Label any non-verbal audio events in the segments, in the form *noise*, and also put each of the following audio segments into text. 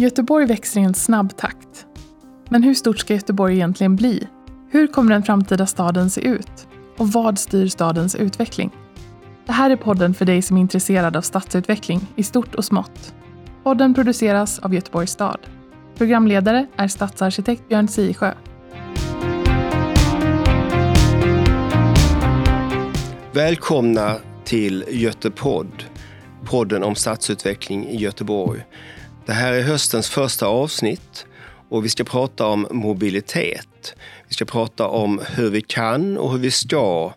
Göteborg växer i en snabb takt. Men hur stort ska Göteborg egentligen bli? Hur kommer den framtida staden se ut? Och vad styr stadens utveckling? Det här är podden för dig som är intresserad av stadsutveckling i stort och smått. Podden produceras av Göteborgs stad. Programledare är stadsarkitekt Björn Siesjö. Välkomna till Götepodd, podden om stadsutveckling i Göteborg. Det här är höstens första avsnitt och vi ska prata om mobilitet. Vi ska prata om hur vi kan och hur vi ska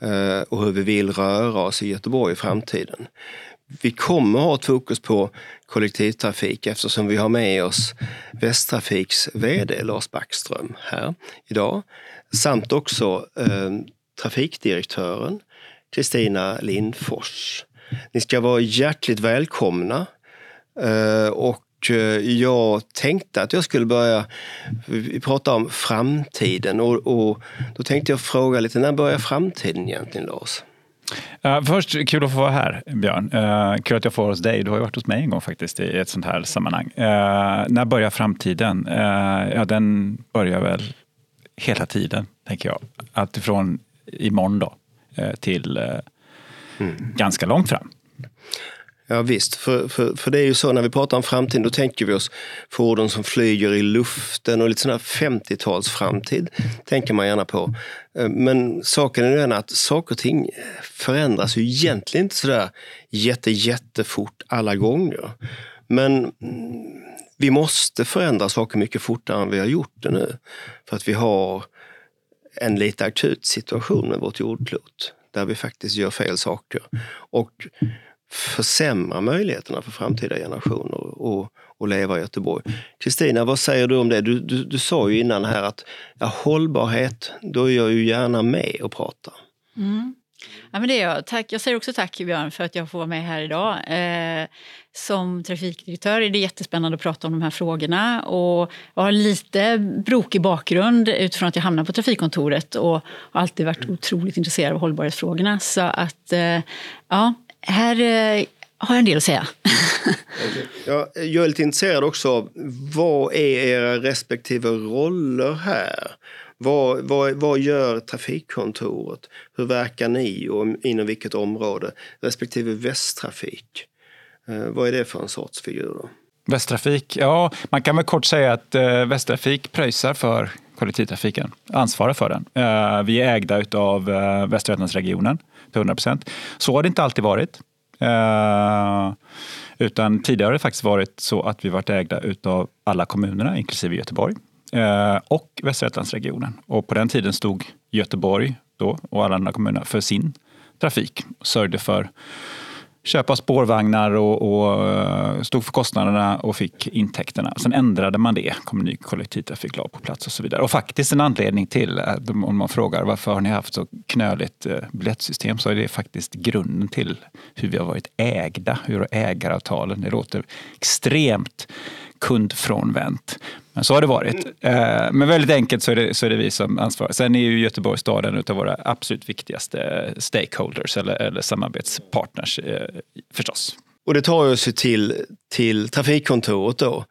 eh, och hur vi vill röra oss i Göteborg i framtiden. Vi kommer ha ett fokus på kollektivtrafik eftersom vi har med oss Västtrafiks VD Lars Backström här idag. Samt också eh, trafikdirektören Kristina Lindfors. Ni ska vara hjärtligt välkomna. Eh, och eh, jag tänkte att jag skulle börja prata om framtiden och, och då tänkte jag fråga lite, när börjar framtiden egentligen Lars? Uh, först, kul att få vara här, Björn. Uh, kul att jag får hos dig. Du har ju varit hos mig en gång faktiskt i ett sånt här sammanhang. Uh, när börjar framtiden? ja, den börjar väl hela tiden, tänker jag. Alltifrån imorgon då, till mm. ganska långt fram. Ja visst, för, för, för det är ju så när vi pratar om framtiden, då tänker vi oss fordon som flyger i luften och lite sån här 50-tals framtid tänker man gärna på. Eh, men saken är den att saker och ting förändras ju egentligen inte sådär jätte, jättefort alla gånger. Men mm, vi måste förändra saker mycket fortare än vi har gjort det nu. För att vi har en lite akut situation med vårt jordklot där vi faktiskt gör fel saker. Och försämra möjligheterna för framtida generationer att leva i Göteborg. Kristina, vad säger du om det? Du, du, du sa ju innan här att ja, hållbarhet, då är jag ju gärna med och pratar. Mm. Ja, men det är jag. Tack. Jag säger också tack Björn för att jag får vara med här idag. Eh, som trafikdirektör är det jättespännande att prata om de här frågorna. Och jag har lite brokig bakgrund utifrån att jag hamnade på trafikkontoret och har alltid varit otroligt intresserad av hållbarhetsfrågorna. Så att, eh, ja, här eh, har jag en del att säga. ja, jag är lite intresserad också av vad är era respektive roller här? Vad, vad, vad gör trafikkontoret? Hur verkar ni och inom vilket område? Respektive Västtrafik. Eh, vad är det för en sorts figur? Då? Västtrafik, ja man kan väl kort säga att eh, Västtrafik pröjsar för kollektivtrafiken, ansvarar för den. Eh, vi är ägda av eh, Västra Götalandsregionen till 100 procent. Så har det inte alltid varit. Eh, utan tidigare har det faktiskt varit så att vi varit ägda av alla kommunerna, inklusive Göteborg eh, och Västra Götalandsregionen. Och på den tiden stod Göteborg då, och alla andra kommuner för sin trafik. Sörjde för köpa spårvagnar och, och eh, stod för kostnaderna och fick intäkterna. Sen ändrade man det, kom en ny kollektivtrafiklag på plats och så vidare. Och faktiskt en anledning till, eh, om man frågar varför har ni haft så knöligt eh, biljettsystem, så är det faktiskt grunden till hur vi har varit ägda, hur ägaravtalen, det låter extremt kundfrånvänt. Men så har det varit. Eh, men väldigt enkelt så är det, så är det vi som ansvarar. Sen är ju Göteborg stad en av våra absolut viktigaste stakeholders eller, eller samarbetspartners eh, förstås. Och det tar oss till, till trafikkontoret då.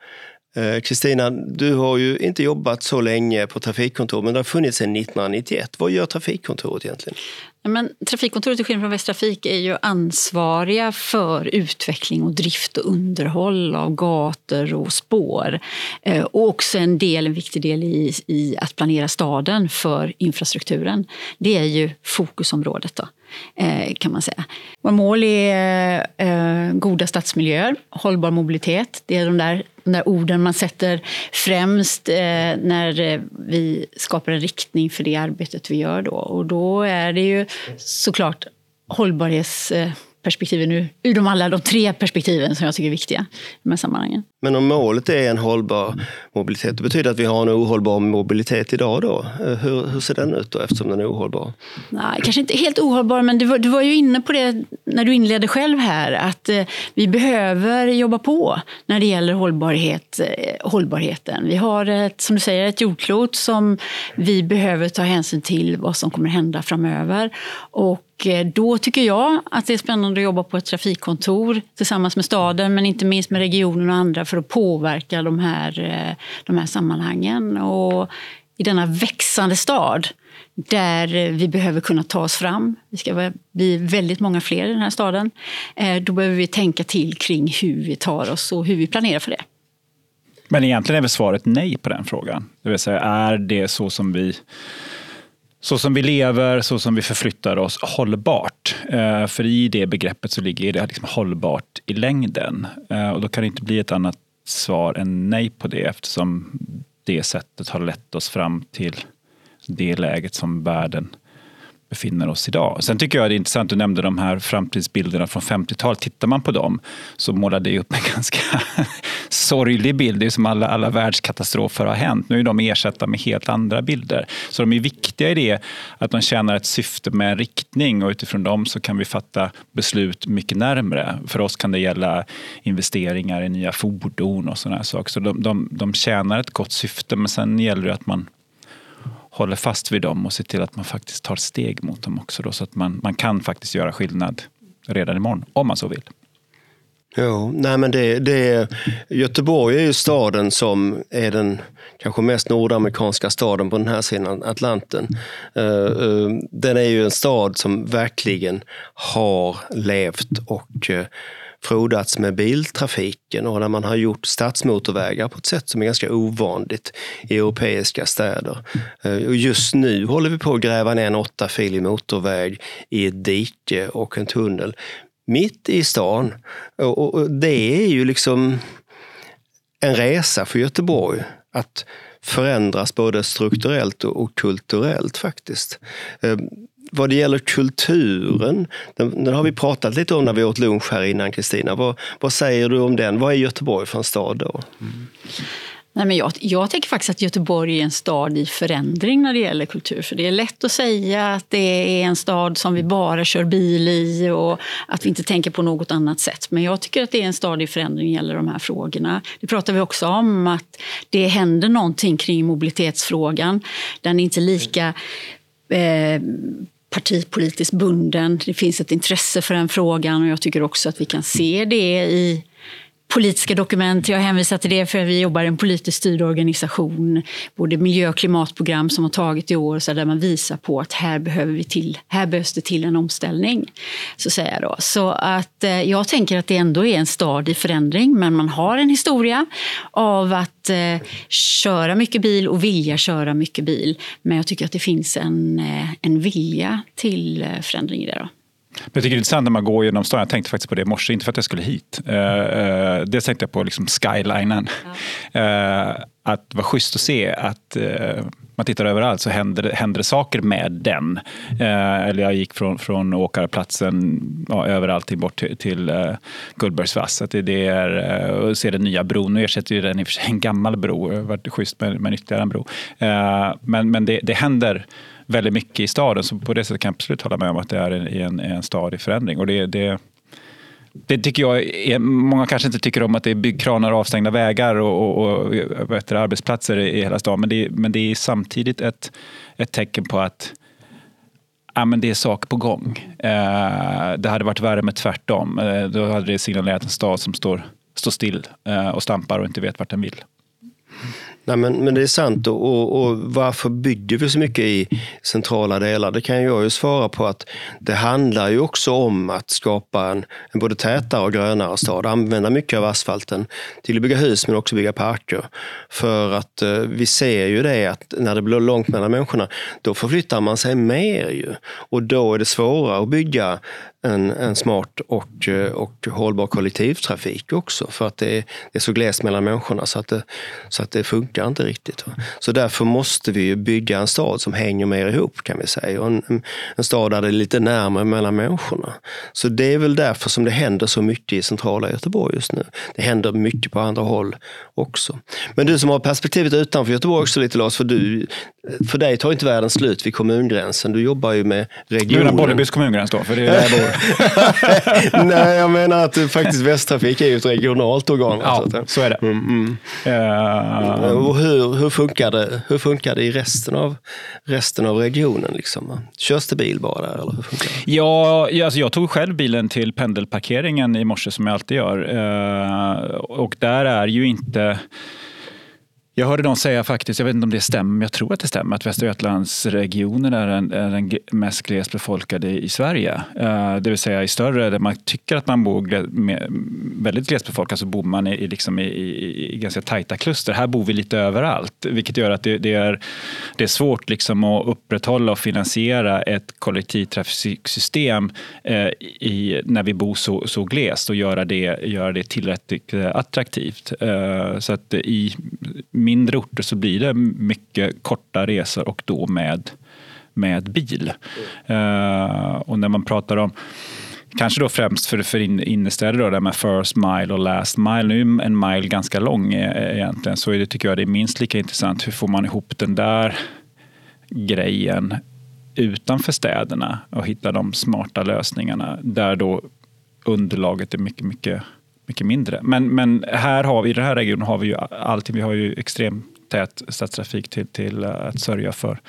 Eh, Kristina, du har ju inte jobbat så länge på trafikkontor, men det har funnits sedan 1991. Vad gör trafikkontoret egentligen? Men trafikkontoret, till skillnad från Västtrafik, är ju ansvariga för utveckling och drift och underhåll av gator och spår. Eh, och också en, del, en viktig del i, i att planera staden för infrastrukturen. Det är ju fokusområdet. Då. Eh, kan man säga. Våra mål är eh, goda stadsmiljöer, hållbar mobilitet. Det är de där, de där orden man sätter främst eh, när eh, vi skapar en riktning för det arbetet vi gör. Då. Och då är det ju såklart hållbarhets eh, perspektiven ur, ur de alla de tre perspektiven som jag tycker är viktiga i de här sammanhangen. Men om målet är en hållbar mobilitet, det betyder att vi har en ohållbar mobilitet idag då? Hur, hur ser den ut då eftersom den är ohållbar? Nej, kanske inte helt ohållbar, men du var, du var ju inne på det när du inledde själv här, att eh, vi behöver jobba på när det gäller hållbarhet, eh, hållbarheten. Vi har ett, som du säger, ett jordklot som vi behöver ta hänsyn till vad som kommer hända framöver. Och eh, Eh, då tycker jag att det är spännande att jobba på ett trafikkontor tillsammans med staden, men inte minst med regionen och andra för att påverka de här, eh, de här sammanhangen. Och i denna växande stad där vi behöver kunna ta oss fram. Vi ska bli väldigt många fler i den här staden. Eh, då behöver vi tänka till kring hur vi tar oss och hur vi planerar för det. Men egentligen är väl svaret nej på den frågan. Det vill säga, är det så som vi så som vi lever, så som vi förflyttar oss, hållbart. Eh, för i det begreppet så ligger det liksom hållbart i längden. Eh, och då kan det inte bli ett annat svar än nej på det eftersom det sättet har lett oss fram till det läget som världen befinner oss idag. Sen tycker jag det är intressant, du nämnde de här framtidsbilderna från 50-talet. Tittar man på dem så målar det upp en *laughs* ganska sorglig bild. Det är som alla, alla världskatastrofer har hänt. Nu är de ersatta med helt andra bilder. Så de är viktiga i det att de tjänar ett syfte med en riktning och utifrån dem så kan vi fatta beslut mycket närmre. För oss kan det gälla investeringar i nya fordon och sådana saker. Så de, de, de tjänar ett gott syfte men sen gäller det att man håller fast vid dem och ser till att man faktiskt tar steg mot dem också. Då, så att man, man kan faktiskt göra skillnad redan imorgon, om man så vill. Jo, nej men det, det, Göteborg är ju staden som är den kanske mest nordamerikanska staden på den här sidan Atlanten. Eh, eh, den är ju en stad som verkligen har levt och eh, frodats med biltrafiken och där man har gjort stadsmotorvägar på ett sätt som är ganska ovanligt i europeiska städer. Och just nu håller vi på att gräva ner en åttafilig motorväg i ett dike och en tunnel mitt i stan. Och det är ju liksom en resa för Göteborg att förändras både strukturellt och kulturellt faktiskt. Eh, vad det gäller kulturen, den, den, har vi pratat lite om när vi åt lunch här innan Kristina. Vad, vad säger du om den? Vad är Göteborg för en stad då? Mm. Nej, men jag, jag tänker faktiskt att Göteborg är en stad i förändring när det gäller kultur. För Det är lätt att säga att det är en stad som vi bara kör bil i och att vi inte tänker på något annat sätt. Men jag tycker att det är en stad i förändring när det gäller de här frågorna. Det pratar vi också om, att det händer någonting kring mobilitetsfrågan. Den är inte lika eh, partipolitiskt bunden. Det finns ett intresse för den frågan och jag tycker också att vi kan se det i politiska dokument. Jag hänvisar till det för vi jobbar i en politiskt styrd organisation. Både miljö och klimatprogram som har tagit i år så där man visar på att här, behöver vi till, här behövs det till en omställning. Så säger då. Så att eh, jag tänker att det ändå är en stadig förändring men man har en historia av att eh, köra mycket bil och vilja köra mycket bil. Men jag tycker att det finns en, eh, en vilja till eh, förändring i det. Då. Men jag tycker det är intressant när man går genom stan. Jag tänkte faktiskt på det i morse, inte för att jag skulle hit. Uh, uh, dels tänkte jag på liksom skylinen. Uh, att det var schysst att se att man tittar överallt så händer, händer saker med den. eller jag gick från, från åkarplatsen ja, över allting bort till, till Gullbergsvass. Att det, det är, uh, se den nya bron. Nu ersätter ju den i och för sig en gammal bro. Det har varit schysst med, med ytterligare en bro. men men det, det händer väldigt mycket i staden. Så på det sättet kan jag absolut hålla med om att det är en, en, stad i förändring. Och det, det, det tycker jag är, många kanske inte tycker om att det är byggkranar och avstängda vägar och, och, och vet, arbetsplatser i hela staden. Men det, men det är samtidigt ett, ett tecken på att ja, men det är saker på gång. Eh, det hade varit värre med tvärtom. Eh, då hade det signalerat en stad som står, står still eh, och stampar och inte vet vart den vill. Nej, men, men det är sant. Och, och, och, varför bygger vi så mycket i centrala delar? Det kan jag ju svara på att det handlar ju också om att skapa en, en både tätare och grönare stad. Använda mycket av asfalten till att bygga hus men också bygga parker. För att eh, vi ser ju det att när det blir långt mellan människorna, då förflyttar man sig mer ju. Och då är det svårare att bygga en, en smart och, eh, och hållbar kollektivtrafik också. För att det är, det är så glest mellan människorna så att det, så att det funkar inte riktigt. Så därför måste vi bygga en stad som hänger mer ihop kan vi säga. Och en, en stad där det är lite närmare mellan människorna. Så det är väl därför som det händer så mycket i centrala Göteborg just nu. Det händer mycket på andra håll också. Men du som har perspektivet utanför Göteborg också lite Lars, för, du, för dig tar inte världen slut vid kommungränsen. Du jobbar ju med regionen. Du menar Bollebys kommungräns då? För det är där jag bor. *laughs* Nej, jag menar att faktiskt Västtrafik är ju ett regionalt organ. Ja, så, så är det. Mm, mm. Eh, Och hur, hur, funkar det, hur funkar det i resten av, resten av regionen? Liksom? Körs det bil bara där? Eller hur funkar det? Ja, alltså jag tog själv bilen till pendelparkeringen i morse som jag alltid gör. Eh, och där är ju inte... Jag hörde någon säga faktiskt, jag vet inte om det stämmer, men jag tror att det stämmer, att Västra Götalandsregionen är den, är den ge- mest glesbefolkade i Sverige. Eh, det vill säga i större, där man tycker att man bor med, väldigt glesbefolkat så bor man i, i, liksom i, i, i ganska tajta kluster. Här bor vi lite överallt, vilket gör att det, det är, det är svårt liksom att upprätthålla och finansiera ett kollektivtrafiksystem eh, i, när vi bor så, så glest och göra det, göra det tillräckligt attraktivt. Eh, så att i mindre orter så blir det mycket korta resor och då med, med bil. Uh, och när man pratar om Kanske då främst för, för in- innerstäder, då, där med first mile och last mile. Nu är en mile ganska lång eh, egentligen, så det, tycker jag det är minst lika intressant. Hur får man ihop den där grejen utanför städerna och hitta de smarta lösningarna där då underlaget är mycket, mycket, mycket mindre. Men, men här har vi, i den här regionen har vi ju allting. Vi har ju extremt tät stadstrafik till, till eh, att sörja för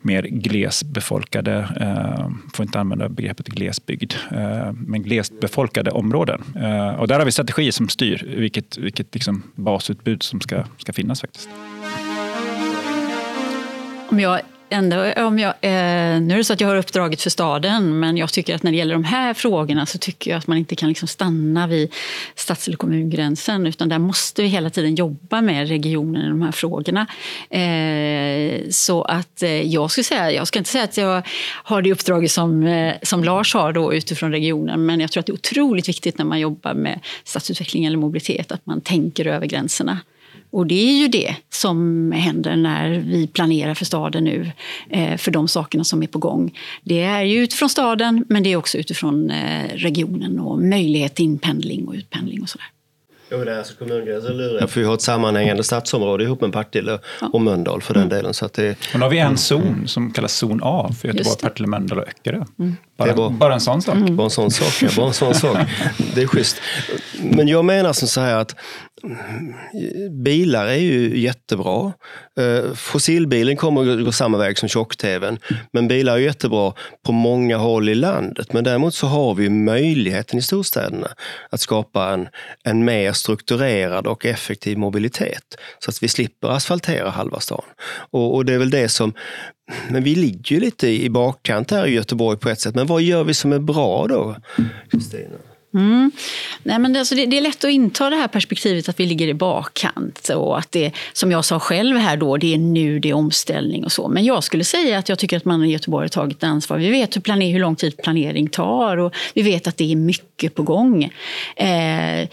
mer glesbefolkade, eh, får inte använda begreppet glesbygd, eh, men glesbefolkade områden. Eh, och där har vi strategier som styr vilket, vilket liksom basutbud som ska, ska finnas faktiskt. Om jag ändå, om jag, eh, nu är det så att jag har uppdraget för staden men jag tycker att när det gäller de här frågorna så tycker jag att man inte kan liksom stanna vid stads eller kommungränsen utan där måste vi hela tiden jobba med regionen i de här frågorna. Eh, så att eh, jag skulle säga, jag ska inte säga att jag har det uppdraget som, eh, som Lars har då utifrån regionen men jag tror att det är otroligt viktigt när man jobbar med stadsutveckling eller mobilitet att man tänker över gränserna. Och det är ju det som händer när vi planerar för staden nu, eh, för de sakerna som är på gång. Det är ju utifrån staden, men det är också utifrån eh, regionen och möjlighet till inpendling och utpendling och sådär. Jo, det är alltså kommungränsen lurar. För vi har ett sammanhängande stadsområde ihop med Partille och Mölndal för den delen. Så att det, Och nu har vi en zon som kallas zon A för Göteborg. Partille, Mölndal och Öckerö. Det Bara, bra. bara en sån sak. Bara en sån sak. Ja, bara en sån sak. *laughs* Det är schysst. Men jag menar som så här att mm, bilar är ju jättebra. Eh, fossilbilen kommer att gå samma väg som tjock-tvn. Men bilar är jättebra på många håll i landet. Men däremot så har vi möjligheten i storstäderna att skapa en, en mer strukturerad och effektiv mobilitet. Så att vi slipper asfaltera halva stan. Och, och det är väl det som men vi ligger ju lite i bakkant här i Göteborg på ett sätt. Men vad gör vi som är bra då, Kristina? Mm. Nej, men det, alltså det, det är lätt att inta det här perspektivet att vi ligger i bakkant och att det, som jag sa själv här då, det är nu, det är omställning och så. Men jag skulle säga att jag tycker att man i Göteborg har tagit ansvar. Vi vet hur, planer, hur lång tid planering tar och vi vet att det är mycket på gång. Eh,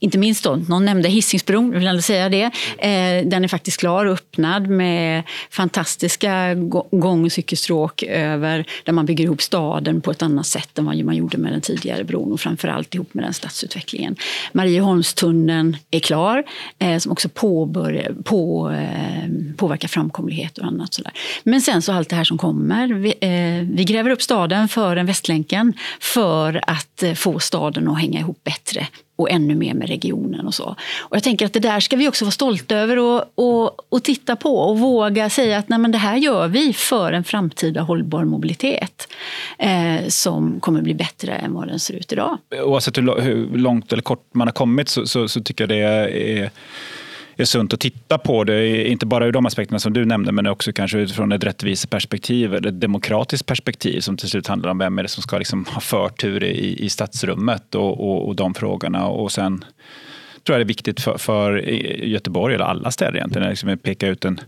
inte minst då, någon nämnde Hisingsbron, vill ändå säga det. Eh, den är faktiskt klar och öppnad med fantastiska gång och cykelstråk över där man bygger ihop staden på ett annat sätt än vad man gjorde med den tidigare bron och framförallt ihop med den stadsutvecklingen. Marieholmstunneln är klar eh, som också påbörjar, på, eh, påverkar framkomlighet och annat. Sådär. Men sen så allt det här som kommer. Vi, eh, vi gräver upp staden för en Västlänken för att eh, få staden att hänga ihop bättre och ännu mer med regionen och så. Och jag tänker att det där ska vi också vara stolta över och, och, och titta på och våga säga att nej, men det här gör vi för en framtida hållbar mobilitet eh, som kommer bli bättre än vad den ser ut idag. Oavsett hur, hur långt eller kort man har kommit så, så, så tycker jag det är, är sunt att titta på det. Inte bara ur de aspekterna som du nämnde, men också kanske utifrån ett rättviseperspektiv eller ett demokratiskt perspektiv som till slut handlar om vem är det som ska liksom ha förtur i, i stadsrummet och, och, och de frågorna. Och sen tror jag det är viktigt för, för Göteborg, eller alla städer egentligen, att liksom peka ut en,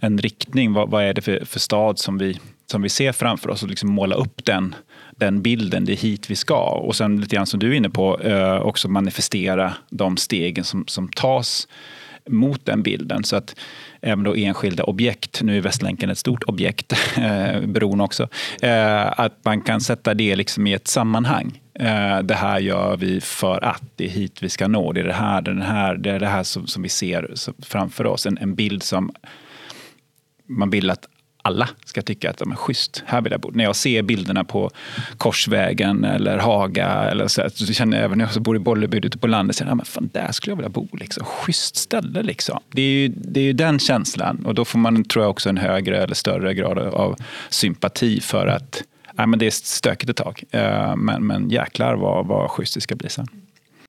en riktning. Vad, vad är det för, för stad som vi, som vi ser framför oss och liksom måla upp den, den bilden. Det är hit vi ska. Och sen lite grann som du är inne på, eh, också manifestera de stegen som, som tas mot den bilden. Så att även då enskilda objekt, nu är Västlänken ett stort objekt, *laughs* eh, bron också, eh, att man kan sätta det liksom i ett sammanhang. Eh, det här gör vi för att det är hit vi ska nå. Det är det här, det är det här, det, är det här som, som vi ser framför oss. En, en bild som man vill att alla ska tycka att de är schysst. Här vill jag bo. När jag ser bilderna på Korsvägen eller Haga eller så, så känner jag även när jag bor i Bollebygd ute på landet, så, ja, men fan, där skulle jag vilja bo. Liksom. Schysst ställe liksom. Det är, ju, det är ju den känslan och då får man tror jag också en högre eller större grad av sympati för att ja, men det är stökigt ett tag. Eh, men, men jäklar vad, vad schysst det ska bli sen.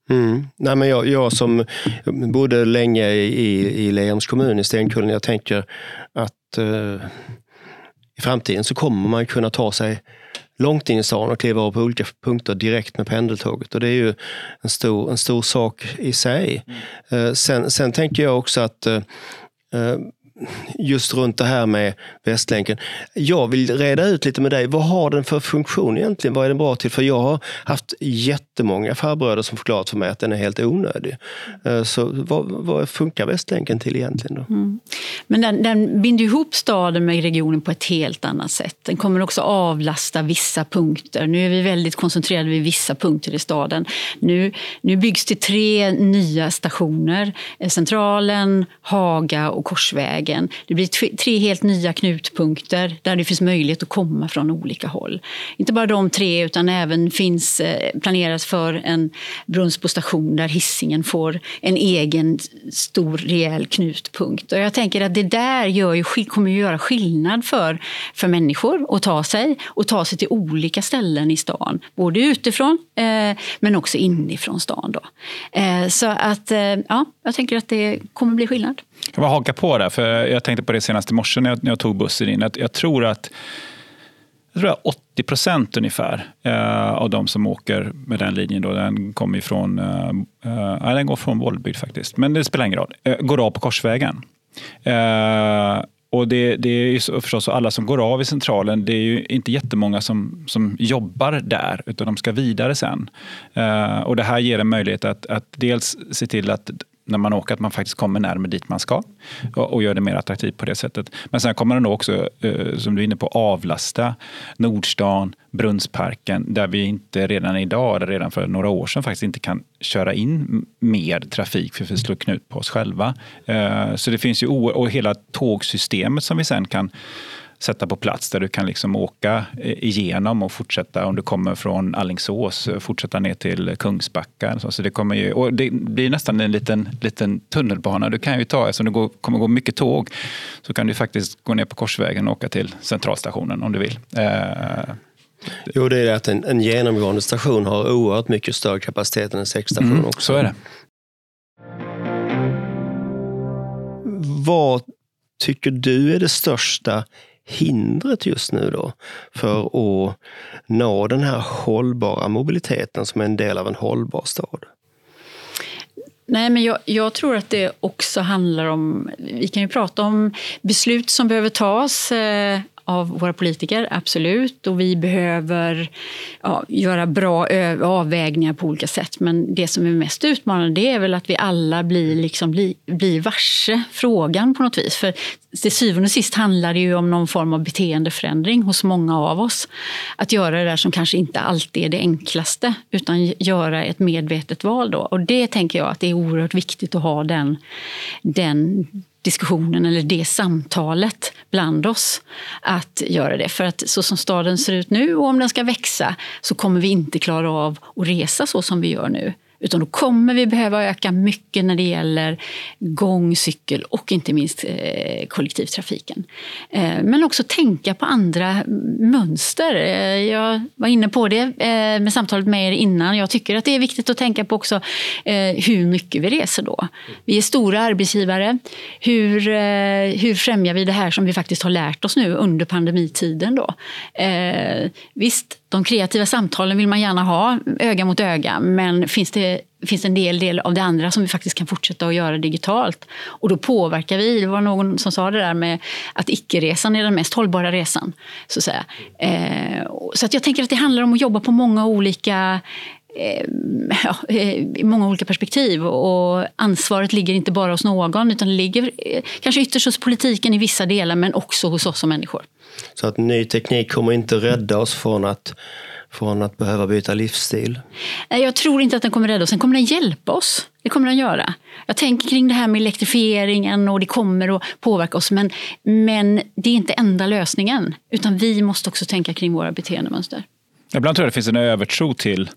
Mm. Nej, men jag, jag som bodde länge i, i Lerums kommun i Stenkullen, jag tänker att eh, i framtiden så kommer man kunna ta sig långt in i stan och kliva av på olika punkter direkt med pendeltåget. Och det är ju en stor, en stor sak i sig. Mm. Eh, sen, sen tänker jag också att eh, eh just runt det här med Västlänken. Jag vill reda ut lite med dig, vad har den för funktion egentligen? Vad är den bra till? För jag har haft jättemånga farbröder som förklarat för mig att den är helt onödig. Eh, så vad, vad funkar Västlänken till egentligen? Då? Mm. Men den, den binder ihop staden med regionen på ett helt annat sätt. Den kommer också avlasta vissa punkter. Nu är vi väldigt koncentrerade vid vissa punkter i staden. Nu, nu byggs det tre nya stationer. Eh, Centralen, Haga och Korsvägen vägen. Det blir tre helt nya knutpunkter där det finns möjlighet att komma från olika håll. Inte bara de tre, utan även finns eh, planeras för en Brunnsbo station där hissingen får en egen stor rejäl knutpunkt. Och jag tänker att det där gör ju, kommer att göra skillnad för, för människor att ta sig och ta sig till olika ställen i stan. Både utifrån eh, men också inifrån stan. Då. Eh, så att, eh, ja, jag tänker att det kommer bli skillnad. Jag bara haka på där, för Eh, jag tänkte på det senast i morse när jag, när jag tog bussen in. Att jag tror att jag tror 80 procent ungefär eh, av de som åker med den linjen, då, den kommer ifrån, eh, eh den går från Bollbygd faktiskt, men det spelar ingen roll, eh, går av på Korsvägen. Eh, och det, det är ju så, förstås så alla som går av i centralen, det är ju inte jättemånga som, som jobbar där, utan de ska vidare sen. Eh, och det här ger en möjlighet att, att dels se till att när man åker, att man faktiskt kommer närmare dit man ska och, och gör det mer attraktivt på det sättet. Men sen kommer den också, eh, som du är inne på, avlasta Nordstan, Brunnsparken, där vi inte redan idag, eller redan för några år sedan, faktiskt inte kan köra in mer trafik för att vi slår knut på oss själva. Eh, så det finns ju, och hela tågsystemet som vi sen kan sätta på plats där du kan liksom åka eh, igenom och fortsätta om du kommer från Allingsås, eh, fortsätta ner till Kungsbacka. Så det, kommer ju, och det blir nästan en liten, liten tunnelbana. Du kan ju ta, eftersom det går, kommer gå mycket tåg, så kan du faktiskt gå ner på Korsvägen och åka till centralstationen om du vill. Eh, Jo, det är det att en, en genomgående station har oerhört mycket större kapacitet än en säckstation mm, också. Så är det. Vad tycker du är det största hindret just nu då för att nå den här hållbara mobiliteten som är en del av en hållbar stad? Nej, men jag, jag, tror att det också handlar om... Vi kan ju prata om beslut som behöver tas. Eh, av våra politiker, absolut. Och vi behöver ja, göra bra avvägningar på olika sätt. Men det som är mest utmanande det är väl att vi alla blir, liksom, blir, blir varse frågan på något vis. För till syvende och sist handlar det ju om någon form av beteendeförändring hos många av oss. Att göra det där som kanske inte alltid är det enklaste, utan göra ett medvetet val. Då. Och det tänker jag att det är oerhört viktigt att ha den, den diskussionen eller det samtalet bland oss att göra det. För att så som staden ser ut nu och om den ska växa så kommer vi inte klara av att resa så som vi gör nu. Utan då kommer vi behöva öka mycket när det gäller gång, cykel och inte minst eh, kollektivtrafiken. Eh, men också tänka på andra mönster. Eh, jag var inne på det eh, med samtalet med er innan. Jag tycker att det är viktigt att tänka på också eh, hur mycket vi reser då. Vi är stora arbetsgivare. Hur, eh, hur främjar vi det här som vi faktiskt har lärt oss nu under pandemitiden? Då? Eh, visst, de kreativa samtalen vill man gärna ha öga mot öga men finns det finns en del, del av det andra som vi faktiskt kan fortsätta att göra digitalt. Och då påverkar vi. Det var någon som sa det där med att icke-resan är den mest hållbara resan. Så, att säga. Eh, så att jag tänker att det handlar om att jobba på många olika eh, ja, eh, i många olika perspektiv. Och ansvaret ligger inte bara hos någon utan det ligger eh, kanske ytterst hos politiken i vissa delar men också hos oss som människor. Så att ny teknik kommer inte rädda oss från att från att behöva byta livsstil? Jag tror inte att den kommer rädda oss, sen kommer den hjälpa oss. Det kommer den göra. Jag tänker kring det här med elektrifieringen och det kommer att påverka oss. Men, men det är inte enda lösningen. Utan vi måste också tänka kring våra beteendemönster. Ibland tror jag det finns en övertro till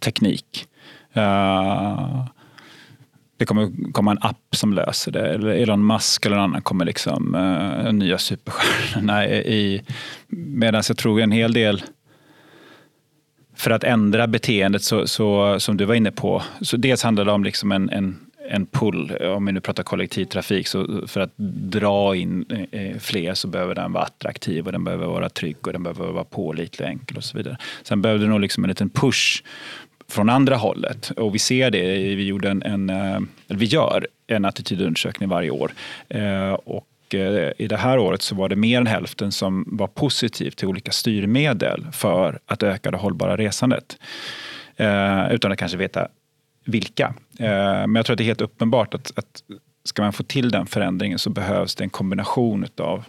teknik. Uh, det kommer komma en app som löser det. Eller Elon Musk eller någon annan kommer liksom uh, nya superstjärnorna *laughs* i. Medan jag tror en hel del för att ändra beteendet så, så, som du var inne på. Så dels handlar det om liksom en, en, en pull, om vi nu pratar kollektivtrafik. Så för att dra in eh, fler så behöver den vara attraktiv och den behöver vara trygg och den behöver vara pålitlig och enkel och så vidare. Sen behöver du nog liksom en liten push från andra hållet. Och vi ser det, vi, gjorde en, en eh, vi gör en attitydundersökning varje år. Eh, och eh, i det här året så var det mer än hälften som var positivt till olika styrmedel för att öka det hållbara resandet. Utan att kanske veta vilka. Men jag tror att det är helt uppenbart att, att ska man få till den förändringen så behövs det en kombination av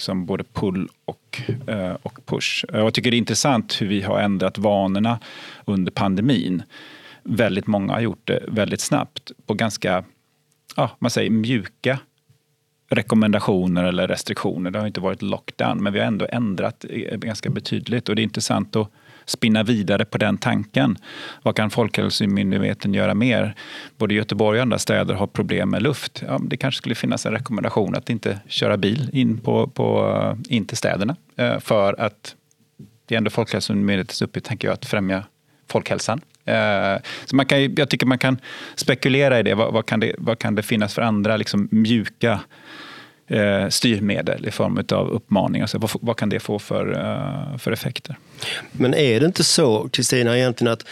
liksom både pull och, eh, och push. Eh, jag tycker det är intressant hur vi har ändrat vanorna under pandemin. Väldigt många har gjort det väldigt snabbt på ganska ja, man säger mjuka rekommendationer eller restriktioner. Det har inte varit lockdown, men vi har ändå ändrat eh, ganska betydligt. Och det är intressant att spinna vidare på den tanken. Vad kan Folkhälsomyndigheten göra mer? Både Göteborg och andra städer har problem med luft. Ja, det kanske skulle finnas en rekommendation att inte köra bil in, på, på, eh, in till städerna. Eh, för att det är ändå Folkhälsomyndighetens uppgift, tänker jag, att främja folkhälsan. Eh, så man kan, jag tycker man kan spekulera i det. Vad, vad, kan, det, vad kan det finnas för andra liksom, mjuka eh, styrmedel i form av uppmaningar. Så vad, vad kan det få för, eh, för effekter? Men är det inte så, Kristina, egentligen att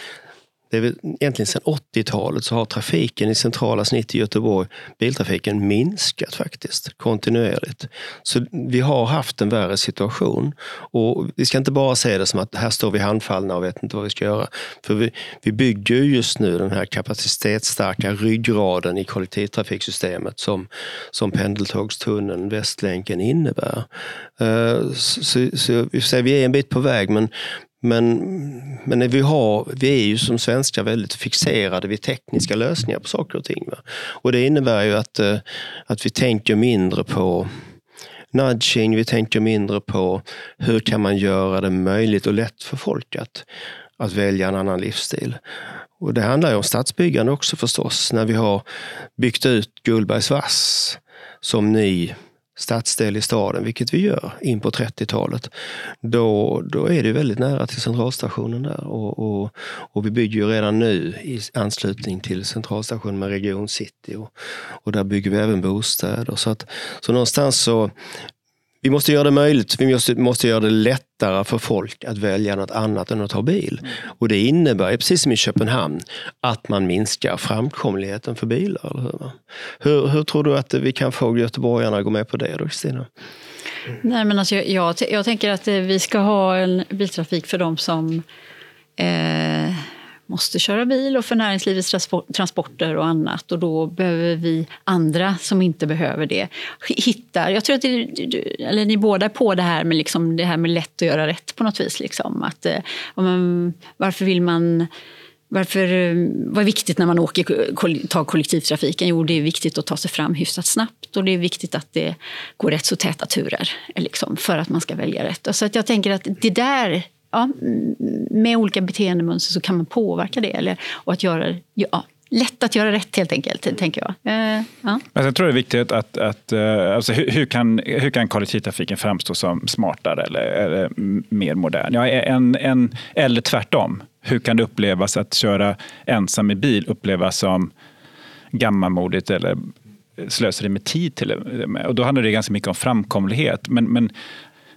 det är väl egentligen sedan 80-talet så har trafiken i centrala snitt i Göteborg, biltrafiken minskat faktiskt kontinuerligt. Så vi har haft en värre situation. Och vi ska inte bara se det som att här står vi handfallna och vet inte vad vi ska göra. För vi, vi bygger just nu den här kapacitetsstarka ryggraden i kollektivtrafiksystemet som, som pendeltågstunneln, Västlänken innebär. Eh, så, så, så, vi är en bit på väg men, men, men vi, har, vi är ju som svenskar väldigt fixerade vid tekniska lösningar på saker och ting. Va? Och det innebär ju att, eh, att vi tänker mindre på nudging, vi tänker mindre på hur kan man göra det möjligt och lätt för folk att, att välja en annan livsstil. Och Det handlar ju om stadsbyggande också förstås. När vi har byggt ut Gullbergs vass som ny stadsdel i staden, vilket vi gör in på 30-talet, då, då är det väldigt nära till centralstationen där. Och, och, och, vi bygger ju redan nu i anslutning till centralstationen med Region City och, och där bygger vi även bostäder. Så, att, så någonstans så vi måste göra det möjligt, vi måste, måste göra det lättare för folk att välja något annat än att ta bil. Och det innebär, precis som i Köpenhamn, att man minskar framkomligheten för bilar. Eller hur? Hur, hur tror du att vi kan få göteborgarna att gå med på det då, Kristina? Nej, men alltså, jag, jag, jag tänker att vi ska ha en biltrafik för de som eh, måste köra bil och för näringslivets transporter och annat. Och då behöver vi andra som inte behöver det hitta... Jag tror att det, eller ni båda är på det här med, liksom, det här med lätt att göra rätt på något vis. Liksom. Att, eh, man, varför vill man... Varför, eh, vad är viktigt när man åker, tar kollektivtrafiken? Jo, det är viktigt att ta sig fram hyfsat snabbt och det är viktigt att det går rätt så täta turer liksom, för att man ska välja rätt. Så att jag tänker att det där ja, med olika beteendemönster så kan man påverka det. Eller, och att göra, ja, lätt att göra rätt helt enkelt, tänker jag. Eh, ja. Jag tror det är viktigt att, att eh, alltså, hur, hur, kan, hur kan kollektivtrafiken framstå som smartare eller, eller mer modern? Ja, en, en, eller tvärtom, hur kan det upplevas att köra ensam i bil upplevas som gammalmodigt eller slöseri med tid till och med. Och då handlar det ganska mycket om framkomlighet. Men, men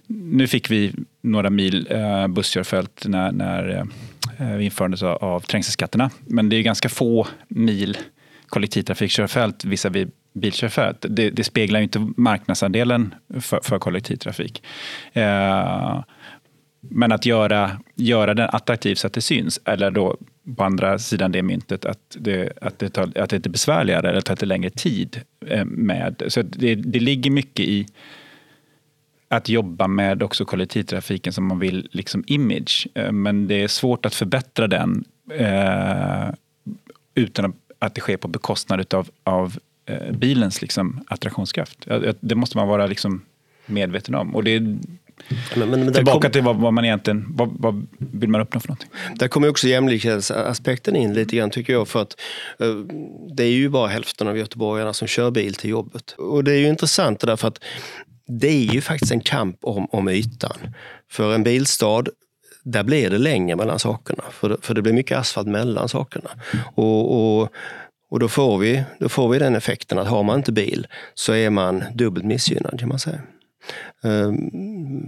nu fick vi några mil eh, busskörfält när, när eh, eh vi införde av, av trängselskatterna. Men det är ganska få mil kollektivtrafikkörfält visavi bilkörfält. Det, det speglar inte marknadsandelen för, för kollektivtrafik. Eh, men att göra, göra den attraktiv så att det syns, eller då på andra sidan det myntet att det, att det, tar, att det är besvärligare eller tar lite längre tid eh, med. Så det, det ligger mycket i att jobba med också kollektivtrafiken som man vill liksom image. Eh, men det är svårt att förbättra den eh, utan att det sker på bekostnad av, av eh, bilens liksom, attraktionskraft. Det måste man vara liksom medveten om. Och det är, men, men Tillbaka kom, till vad, vad, man egentligen vad, vad vill man uppnå för någonting. Där kommer också jämlikhetsaspekten in lite grann tycker jag. För att uh, det är ju bara hälften av göteborgarna som kör bil till jobbet. Och det är ju intressant det där för att det är ju faktiskt en kamp om, om ytan. För en bilstad där blir det längre mellan sakerna. För det, för det blir mycket asfalt mellan sakerna. Och, och, och då, får vi, då får vi den effekten att har man inte bil så är man dubbelt missgynnad kan man säga. Ehm,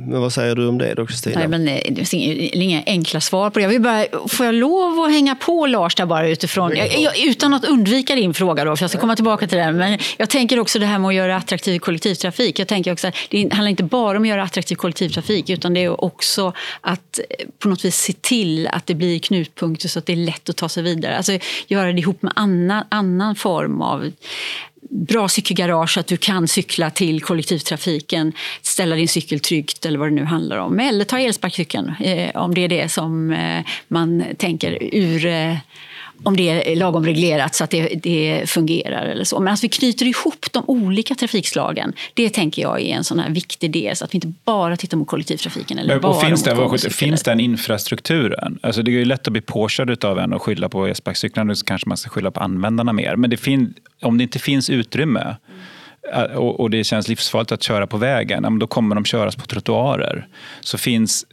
men vad säger du om det då, Kristina? Nej, men eh, det finns inga enkla svar på det. Jag vill bara, får jag lov att hänga på Lars där bara utifrån, jag, jag, utan att undvika din fråga då, för jag ska komma tillbaka till den. Men jag tänker också det här med att göra attraktiv kollektivtrafik. Jag tänker också att det handlar inte bara om att göra attraktiv kollektivtrafik, utan det är också att eh, på något vis se till att det blir knutpunkter så att det är lätt att ta sig vidare. Alltså göra det ihop med annan, annan form av bra cykelgarage så att du kan cykla till kollektivtrafiken, ställa din cykel tryggt eller vad det nu handlar om. Eller ta elsparkcykeln eh, om det är det som eh, man tänker ur eh, om det är lagom reglerat så att det, det, fungerar. eller så. Men att vi knyter ihop de olika trafikslagen, det tänker jag är en sån här viktig del. Så att vi inte bara tittar mot kollektivtrafiken. Eller Men, bara finns, det, finns den infrastrukturen? Alltså det är ju lätt att bli påkörd av en och skylla på elsparkcyklarna. Så kanske man ska skylla på användarna mer. Men det fin, om det inte finns utrymme mm. och, och det känns livsfarligt att köra på vägen, då kommer de köras på trottoarer. Så finns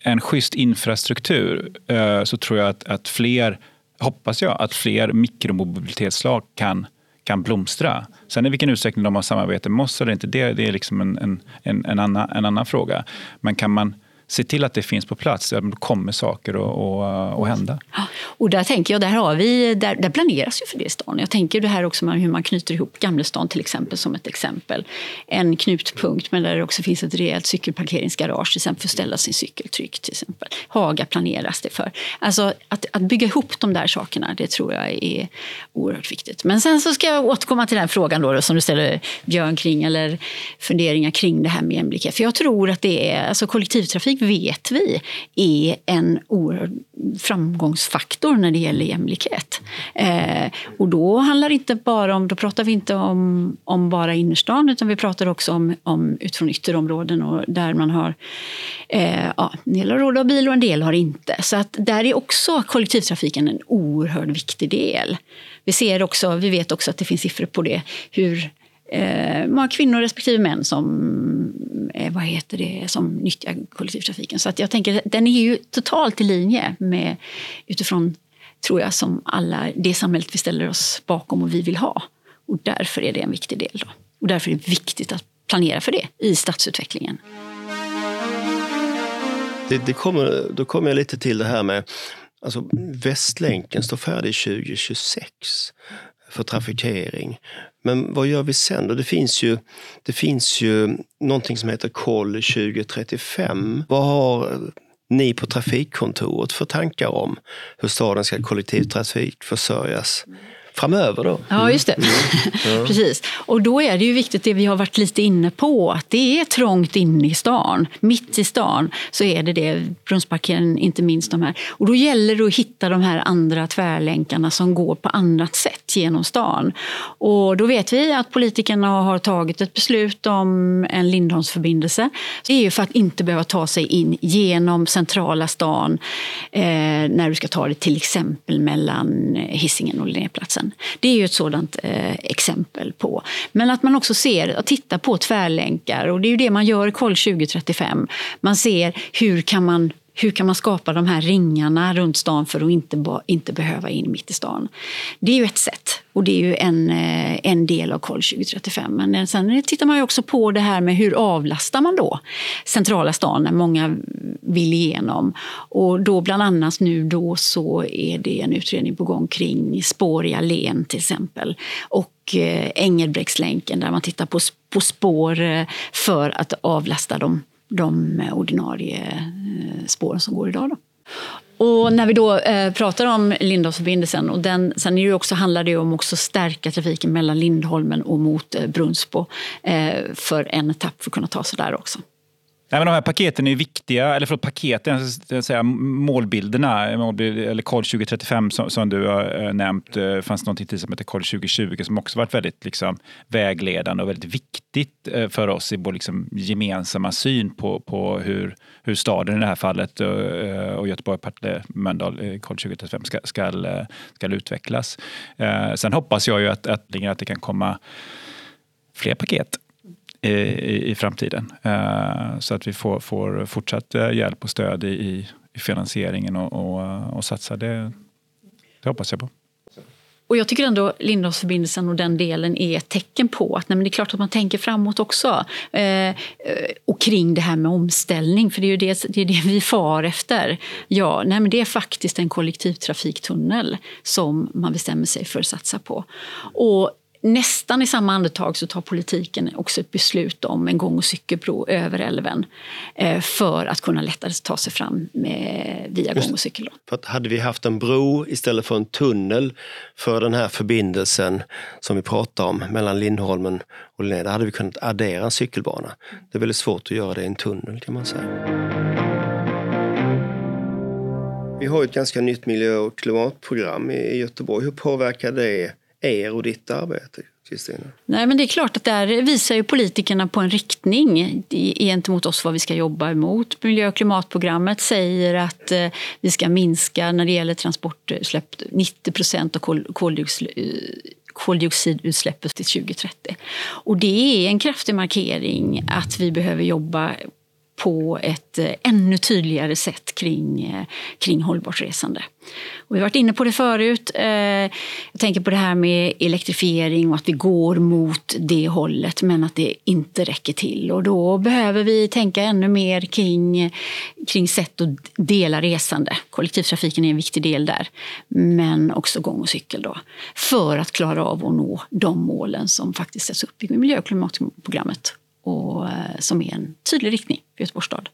en schysst infrastruktur eh, så tror jag att, att fler hoppas jag att fler mikromobilitetslag kan, kan blomstra. Sen i vilken utsträckning de har samarbete med oss eller inte, det, det är liksom en, en, en, en, annan, en annan fråga. Men kan man se till att det finns på plats, då kommer saker att hända. Och där tänker jag, där, har vi, där, där planeras ju för det i stan. Jag tänker det här också med hur man knyter ihop Gamlestan till exempel som ett exempel. En knutpunkt men där det också finns ett rejält cykelparkeringsgarage till exempel för att ställa sin cykel tryggt till exempel. Haga planeras det för. Alltså att, att bygga ihop de där sakerna, det tror jag är oerhört viktigt. Men sen så ska jag återkomma till den frågan då, då som du ställer Björn kring eller funderingar kring det här med jämlikhet. För jag tror att det är, alltså kollektivtrafik vet vi är en oerhörd framgångsfaktor när det gäller jämlikhet. Eh, och då handlar inte bara om, då pratar vi inte om, om bara innerstan utan vi pratar också om, om utifrån ytterområden och där man har eh, ja, en del har råd att bil och en del har inte. Så att där är också kollektivtrafiken en oerhört viktig del. Vi, ser också, vi vet också att det finns siffror på det, hur eh, många kvinnor respektive män som, eh, vad heter det, som nyttjar kollektivtrafiken. Så att jag tänker den är ju totalt i linje med utifrån, tror jag, som alla, det samhället vi ställer oss bakom och vi vill ha. Och därför är det en viktig del. Då. Och därför är det viktigt att planera för det i stadsutvecklingen. Det, det kommer, då kommer jag lite till det här med Alltså, Västlänken står färdig 2026 för trafikering. Men vad gör vi sen då? Det finns ju, det finns ju någonting som heter Koll 2035. Vad har ni på trafikkontoret för tankar om hur staden ska kollektivtrafikförsörjas? Framöver. Då. Ja, just det. Mm. *laughs* Ja. Precis. Och då är det ju viktigt det vi har varit lite inne på, att det är trångt inne i stan. Mitt i stan så är det det, Brunnsbacken inte minst de här. Och då gäller det att hitta de här andra tvärlänkarna som går på annat sätt genom stan. Och då vet vi att politikerna har tagit ett beslut om en Lindholmsförbindelse. Det är ju för att inte behöva ta sig in genom centrala stan eh, när du ska ta dig till exempel mellan Hisingen och Linnéplatsen. Det är ju ett sådant eh, exempel på. Men att man också ser och tittar på tvärlänkar och det är ju det man gör i Koll 2035. Man ser hur kan man hur kan man skapa de här ringarna runt stan för att inte, inte behöva in mitt i stan? Det är ju ett sätt och det är ju en, eh, en del av Koll 2035. Men eh, sen tittar man ju också på det här med hur avlastar man då centrala stan när många vill igenom. Och då bland annat nu då så är det en utredning på gång kring spår i Allén till exempel. Och eh, Engelbrektslänken där man tittar på, på spår för att avlasta de, de ordinarie eh, spåren som går idag. Då. Och när vi då eh, pratar om Lindholmsförbindelsen, och den, sen är det också, handlar det om att stärka trafiken mellan Lindholmen och mot eh, Brunsbo eh, för en etapp för att kunna ta sig där också. Nej, men de här paketen är viktiga, eller förlåt, paketen, jag säga, målbilderna, eller Koll 2035 som, som, du har eh, nämnt. Det fanns något till som heter Koll 2020 som också varit väldigt liksom, vägledande och väldigt viktigt eh, för oss i vår liksom, gemensamma syn på, på hur, hur staden i det här fallet och Göteborg, Partille, Mölndal, Koll 2035 ska, ska, ska utvecklas. Sen hoppas jag ju att, att, att det kan komma fler paket i, i framtiden. Eh, så att vi får, får fortsatt eh, hjälp och stöd i, i finansieringen och, och, och satsa. Det, det hoppas jag på. Och jag tycker ändå Lindholmsförbindelsen och den delen är ett tecken på att nej, det är klart att man tänker framåt också. Eh, eh, och kring det här med omställning, för det är ju det, det, är det vi far efter. Ja, nej, men det är faktiskt en kollektivtrafiktunnel som man bestämmer sig för att satsa på. Och nästan i samma andetag så tar politiken också ett beslut om en gång och cykelbro över älven eh, för att kunna lättare ta sig fram via gång och cykel. För att hade vi haft en bro istället för en tunnel för den här förbindelsen som vi pratar om mellan Lindholmen och Linné, hade vi kunnat addera en cykelbana. Det är väldigt svårt att göra det i en tunnel kan man säga. Vi har ett ganska nytt miljö och klimatprogram i Göteborg. Hur påverkar det er och ditt arbete? Kristina? Nej, men det är klart att där visar ju politikerna på en riktning gentemot oss vad vi ska jobba emot. Miljö och klimatprogrammet säger att eh, vi ska minska när det gäller transportutsläpp 90 procent av eh, koldioxidutsläppet till 2030. Och det är en kraftig markering att vi behöver jobba på ett eh, ännu tydligare sätt kring, eh, kring hållbart resande. Och vi har varit inne på det förut. Eh, jag tänker på det här med elektrifiering och att vi går mot det hållet men att det inte räcker till. Och då behöver vi tänka ännu mer kring, kring sätt att dela resande. Kollektivtrafiken är en viktig del där, men också gång och cykel. Då, för att klara av att nå de målen som faktiskt sätts upp i miljö och klimatprogrammet och eh, som är en tydlig riktning för Göteborgs stad.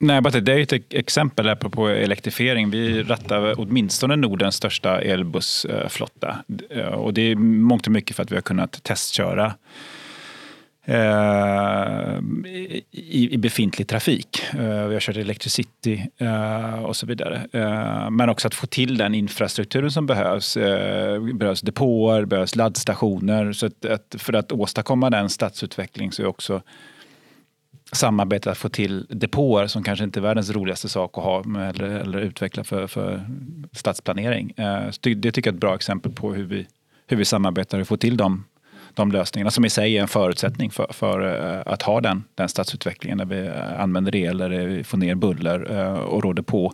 Nej, det är ett exempel på elektrifiering. Vi rattar åtminstone Nordens största elbussflotta. Eh, och det är mångt och mycket för att vi har kunnat testköra Eh, i, i, befintlig trafik. Eh, vi har kört Electricity eh, och så vidare. Eh, men också att få till den infrastrukturen som behövs. Det behövs depåer, behövs laddstationer. Så att, att för att åstadkomma den stadsutveckling så är också samarbetet att få till depåer som kanske inte är världens roligaste sak att ha eller, eller utveckla för, för stadsplanering. Det tycker jag är ett bra exempel på hur vi, hur vi samarbetar och får till de de lösningarna som i sig är en förutsättning för, för eh, att ha den, den stadsutvecklingen. När vi använder el, där vi får ner buller eh, och råder på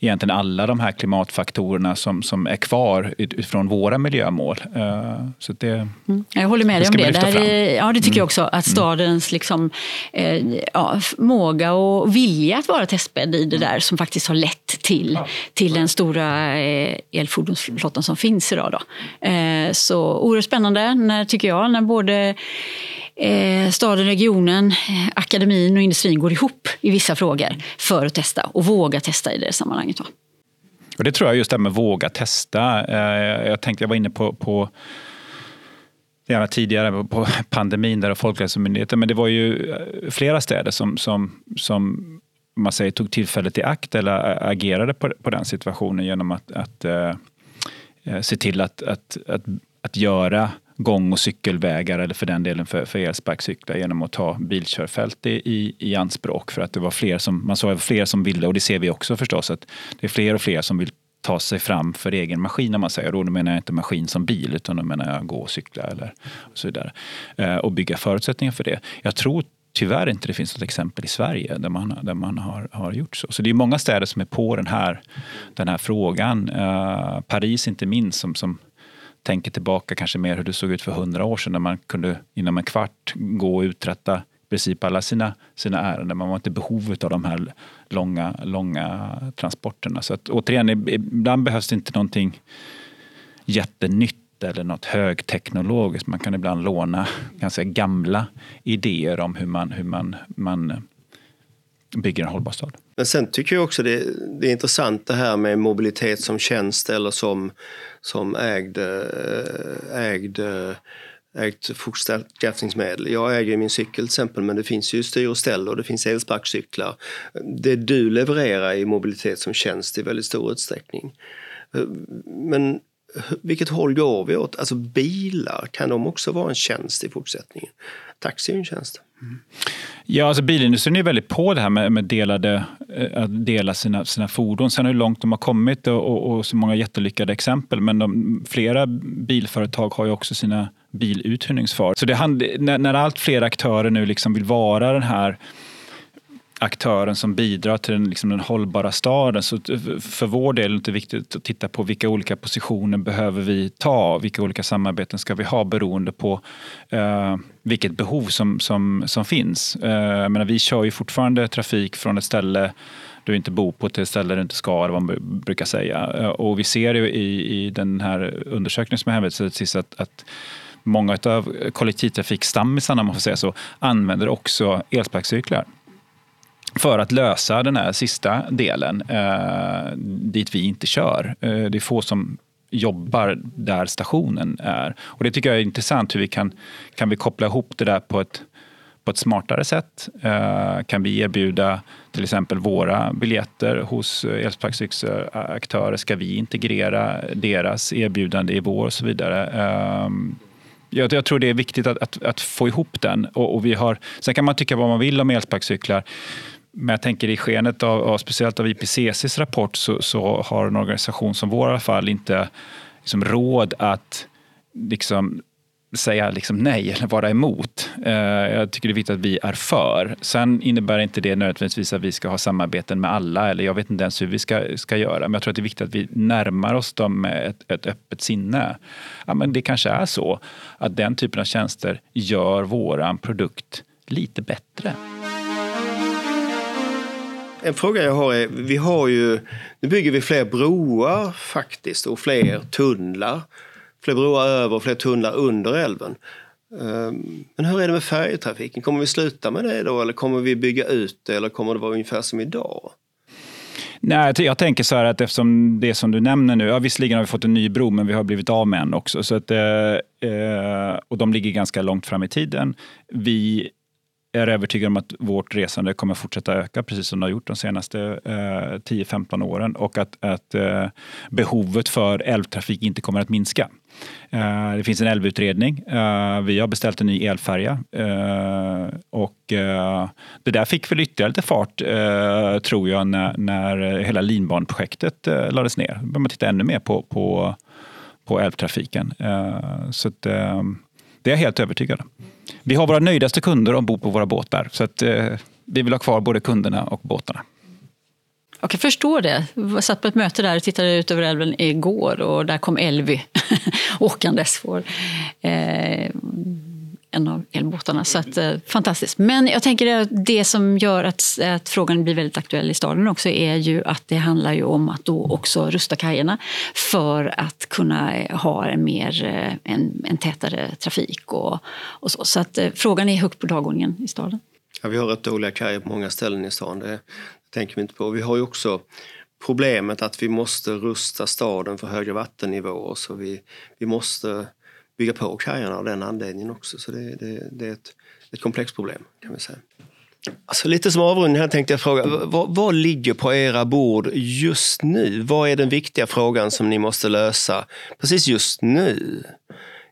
egentligen alla de här klimatfaktorerna som, som är kvar utifrån våra miljömål. Uh, så det, mm. Jag håller med dig om det. det är, ja, det tycker mm. jag också. Att mm. stadens liksom, eh, ja, förmåga och vilja att vara testbädd i det mm. där som faktiskt har lett till, till den stora eh, elfordonsflottan som finns idag. Då. Eh, så oerhört spännande, när, tycker jag, när både eh, staden, regionen, eh, akademin och industrin går ihop i vissa frågor för att testa och våga testa i det sammanhanget. Va? Och det tror jag just det här med våga testa. Eh, jag tänkte, jag var inne på, på gärna tidigare på pandemin där och Folkhälsomyndigheten, men det var ju eh, flera städer som, som, som man säger, tog tillfället i akt eller eh, agerade på, på den situationen genom att, att se till att, att, att, att göra gång och cykelvägar eller för den delen för, för elsparkcyklar genom att ta bilkörfält i, i anspråk för att det var fler som, man såg fler som ville och det ser vi också förstås att det är fler och fler som vill ta sig fram för egen maskin Om man säger. Och då menar jag inte maskin som bil utan då menar jag gå och cykla eller och så vidare. Eh, och bygga förutsättningar för det. Jag tror tyvärr inte det finns något exempel i Sverige där man, där man har, har gjort så. Så det är många städer som är på den här, den här frågan. Eh, Paris inte minst som, som tänker tillbaka kanske mer hur det såg ut för hundra år sedan när man kunde inom en kvart gå och uträtta i princip alla sina, sina ärenden. Man var inte i behov av de här långa, långa transporterna. Så att, återigen, ibland behövs det inte någonting jättenytt eller något högteknologiskt. Man kan ibland låna ganska gamla idéer om hur man, hur man, man bygger en hållbar stad. Men sen tycker jag också det, det är intressant det här med mobilitet som tjänst eller som, som ägd, eh, ägd eh, ägt fortskaffningsmedel. Jag äger min cykel till exempel, men det finns ju styr och ställ och det finns elsparkcyklar. Det du levererar i mobilitet som tjänst i väldigt stor utsträckning. Eh, men vilket håll går vi åt? Alltså bilar, kan de också vara en tjänst i fortsättningen? Taxi är ju en tjänst. Mm. Ja, alltså bilindustrin är väldigt på det här med, med delade, eh, att dela sina, sina fordon. Sen hur långt de har kommit och, och, och så många jättelyckade exempel. Men de, flera bilföretag har ju också sina biluthyrningsföretag. Så det, när, när allt fler aktörer nu liksom vill vara den här aktören som bidrar till den, liksom den hållbara staden. Så för vår del är det inte viktigt att titta på vilka olika positioner behöver vi ta, vilka olika samarbeten ska vi ha beroende på eh, vilket behov som, som, som finns. Eh, menar, vi kör ju fortfarande trafik från ett ställe du inte bor på till ett ställe du inte ska, eller vad man brukar säga. Eh, och vi ser ju i, i den här undersökningen som jag hänvisade till att, att många av kollektivtrafikstammisarna, man får säga så, använder också elsparkcyklar för att lösa den här sista delen eh, dit vi inte kör. Eh, det är få som jobbar där stationen är. Och Det tycker jag är intressant. hur vi Kan, kan vi koppla ihop det där på ett, på ett smartare sätt? Eh, kan vi erbjuda till exempel våra biljetter hos eh, elsparkcykelaktörer? Ska vi integrera deras erbjudande i vår och så vidare? Eh, jag, jag, tror det är viktigt att, att, att få ihop den. Och, och, vi har, sen kan man tycka vad man vill om elsparkcyklar. Men jag tänker i skenet av, av speciellt av IPCCs rapport så, så, har en organisation som vår i alla fall inte liksom råd att liksom säga liksom nej eller vara emot. Eh, jag tycker det är viktigt att vi är för. Sen innebär inte det nödvändigtvis att vi ska ha samarbeten med alla eller jag vet inte ens hur vi ska, ska göra. Men jag tror att det är viktigt att vi närmar oss dem med ett, ett öppet sinne. Ja, men det kanske är så att den typen av tjänster gör våran produkt lite bättre. En fråga jag har är, vi har ju, nu bygger vi fler broar faktiskt och fler tunnlar. Fler broar över och fler tunnlar under älven. Ehm, men hur är det med färjetrafiken? Kommer vi sluta med det då eller kommer vi bygga ut det eller kommer det vara ungefär som idag? Nej, jag tänker så här att eftersom det som du nämner nu, ja, visserligen har vi fått en ny bro men vi har blivit av med en också. Så att, eh, eh och de ligger ganska långt fram i tiden. Vi är övertygad om att vårt resande kommer fortsätta öka, precis som det har gjort de senaste eh, 10-15 åren och att, att eh, behovet för älvtrafik inte kommer att minska. Eh, det finns en älvutredning. Eh, vi har beställt en ny elfärja eh, och eh, det där fick väl ytterligare lite fart, eh, tror jag, när, när hela linbanprojektet eh, lades ner. Då började man titta ännu mer på, på, på älvtrafiken. Eh, så att, eh, det är jag helt övertygad om. Vi har våra nöjdaste kunder ombord på våra båtar. Så att, eh, vi vill ha kvar både kunderna och båtarna. Jag kan förstå det. Jag satt på ett möte där och tittade ut över älven igår och där kom Elvy *laughs* åkandes. Eh, en av elbåtarna. Så att, eh, fantastiskt. Men jag tänker att det som gör att, att, frågan blir väldigt aktuell i staden också är ju att det handlar ju om att då också rusta kajerna för att kunna ha en, mer, eh, en, en tätare trafik och, och så. Så att, eh, frågan är högt på dagordningen i staden. Ja, vi har rätt dåliga kajer på många ställen i stan. Det tänker vi inte på. Vi har ju också problemet att vi måste rusta staden för högre vattennivåer. Så vi, vi måste bygga på kajerna av den anledningen också. Så det, det, det är ett, ett komplext problem kan vi säga. Alltså lite som avrundning här tänkte jag fråga, vad, vad, ligger på era bord just nu? Vad är den viktiga frågan som ni måste lösa precis just nu?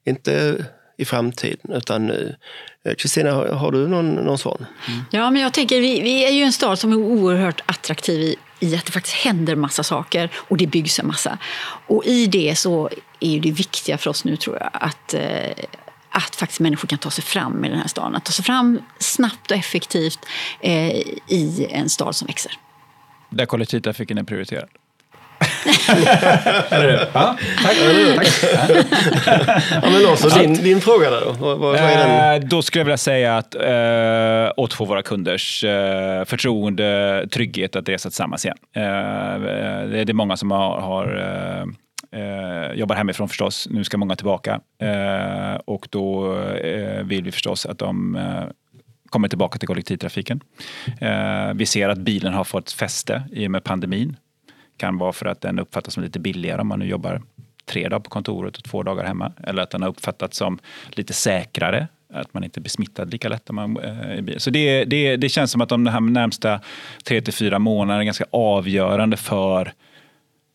Inte i framtiden, utan nu. Eh, Kristina, har, har, du någon, någon sån? Mm. Ja, men jag tänker, vi, vi är ju en stad som är oerhört attraktiv i, i att det faktiskt händer massa saker och det byggs en massa. Och i det så är det viktiga för oss nu tror jag att eh, att faktiskt människor kan ta sig fram i den här staden. Att ta sig fram snabbt och effektivt eh, i en stad som växer. Där kollektivtrafiken är prioriterad? Ja, tack. ja, men också, din, din fråga där då? Vad, vad är den? Eh, då skulle jag vilja säga att eh, återfå våra kunders eh, förtroende, trygghet att resa tillsammans igen. Eh, det är många som har, har eh, jobbar hemifrån förstås. Nu ska många tillbaka eh, och då eh, vill vi förstås att de eh, kommer tillbaka till kollektivtrafiken. Eh, vi ser att bilen har fått fäste i och med pandemin kan vara för att den uppfattas som lite billigare om man nu jobbar tre dagar på kontoret och två dagar hemma. Eller att den har uppfattats som lite säkrare att man inte blir smittad lika lätt. Man, eh, så det, det, det känns som att de här närmsta tre till fyra månaderna är ganska avgörande för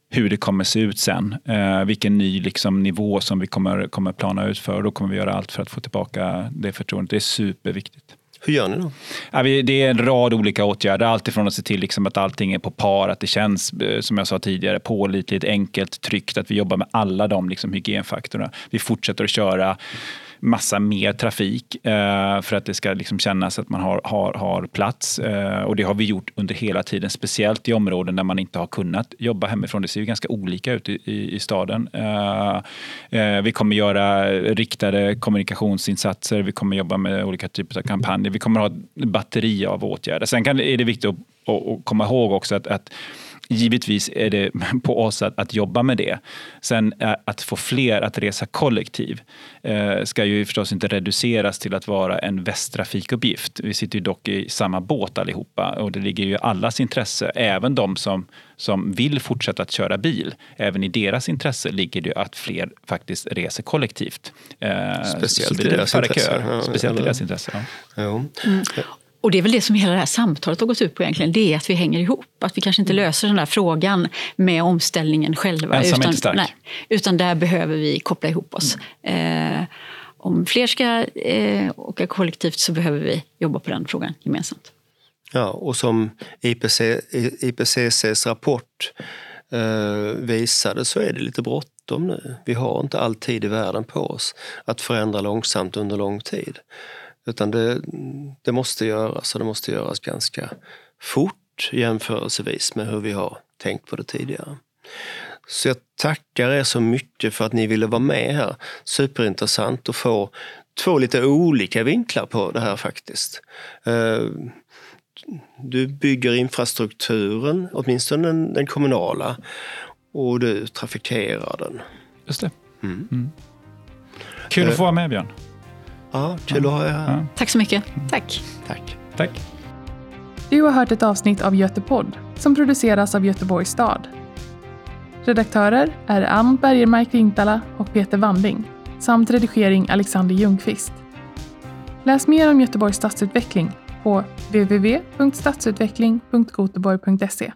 hur det kommer se ut sen. Eh, vilken ny liksom, nivå som vi kommer, kommer plana ut för. Då kommer vi göra allt för att få tillbaka det förtroendet. Det är superviktigt. Hur gör ni då? Det är en rad olika åtgärder. Alltifrån att se till liksom att allting är på par, att det känns, eh, som jag sa tidigare, pålitligt, enkelt, tryggt. Att vi jobbar med alla de liksom, hygienfaktorerna. Vi fortsätter att köra massa mer trafik eh, för att det ska liksom kännas att man har, har, har plats. Eh, och det har vi gjort under hela tiden, speciellt i områden där man inte har kunnat jobba hemifrån. Det ser ju ganska olika ut i, i, i staden. Eh, eh vi kommer göra riktade kommunikationsinsatser, vi kommer jobba med olika typer av kampanjer. Vi kommer ha ett batteri av åtgärder. Sen kan, är det viktigt att, att, att komma ihåg också att, att Givetvis är det på oss att, att jobba med det. Sen eh, att få fler att resa kollektiv eh, ska ju förstås inte reduceras till att vara en västtrafikuppgift. Vi sitter ju dock i samma båt allihopa och det ligger ju i allas intresse, även de som, som vill fortsätta att köra bil. Även i deras intresse ligger det att fler faktiskt reser kollektivt. Eh, Speciellt i deras intresse. Ja, Speciellt i deras intresse. Ja. Mm. Och det är väl det som hela det här samtalet har gått ut på egentligen, det är att vi hänger ihop. Att vi kanske inte mm. löser den där frågan med omställningen själva. Ensam utan, inte stark. Nej, utan där behöver vi koppla ihop oss. Mm. Eh, om fler ska eh, åka kollektivt så behöver vi jobba på den frågan gemensamt. Ja, och som IPC, IPCCs rapport eh, visade så är det lite bråttom nu. Vi har inte all tid i världen på oss att förändra långsamt under lång tid. Utan det, det måste göras och det måste göras ganska fort jämförelsevis med hur vi har tänkt på det tidigare. Så jag tackar er så mycket för att ni ville vara med här. Superintressant att få två lite olika vinklar på det här faktiskt. Eh, du bygger infrastrukturen, åtminstone den, den kommunala, och du trafikerar den. Just det. Mm. Mm. Kul att få vara med Björn. Ja, kul att ha er här. Tack så mycket. Tack. Tack. Tack. Du har hört ett avsnitt av Götepodd som produceras av Göteborgs stad. Redaktörer är Ann Bergermark Rintala och Peter Wanding samt redigering Alexander Ljungqvist. Läs mer om Göteborgs stadsutveckling på www.stadsutveckling.goteborg.se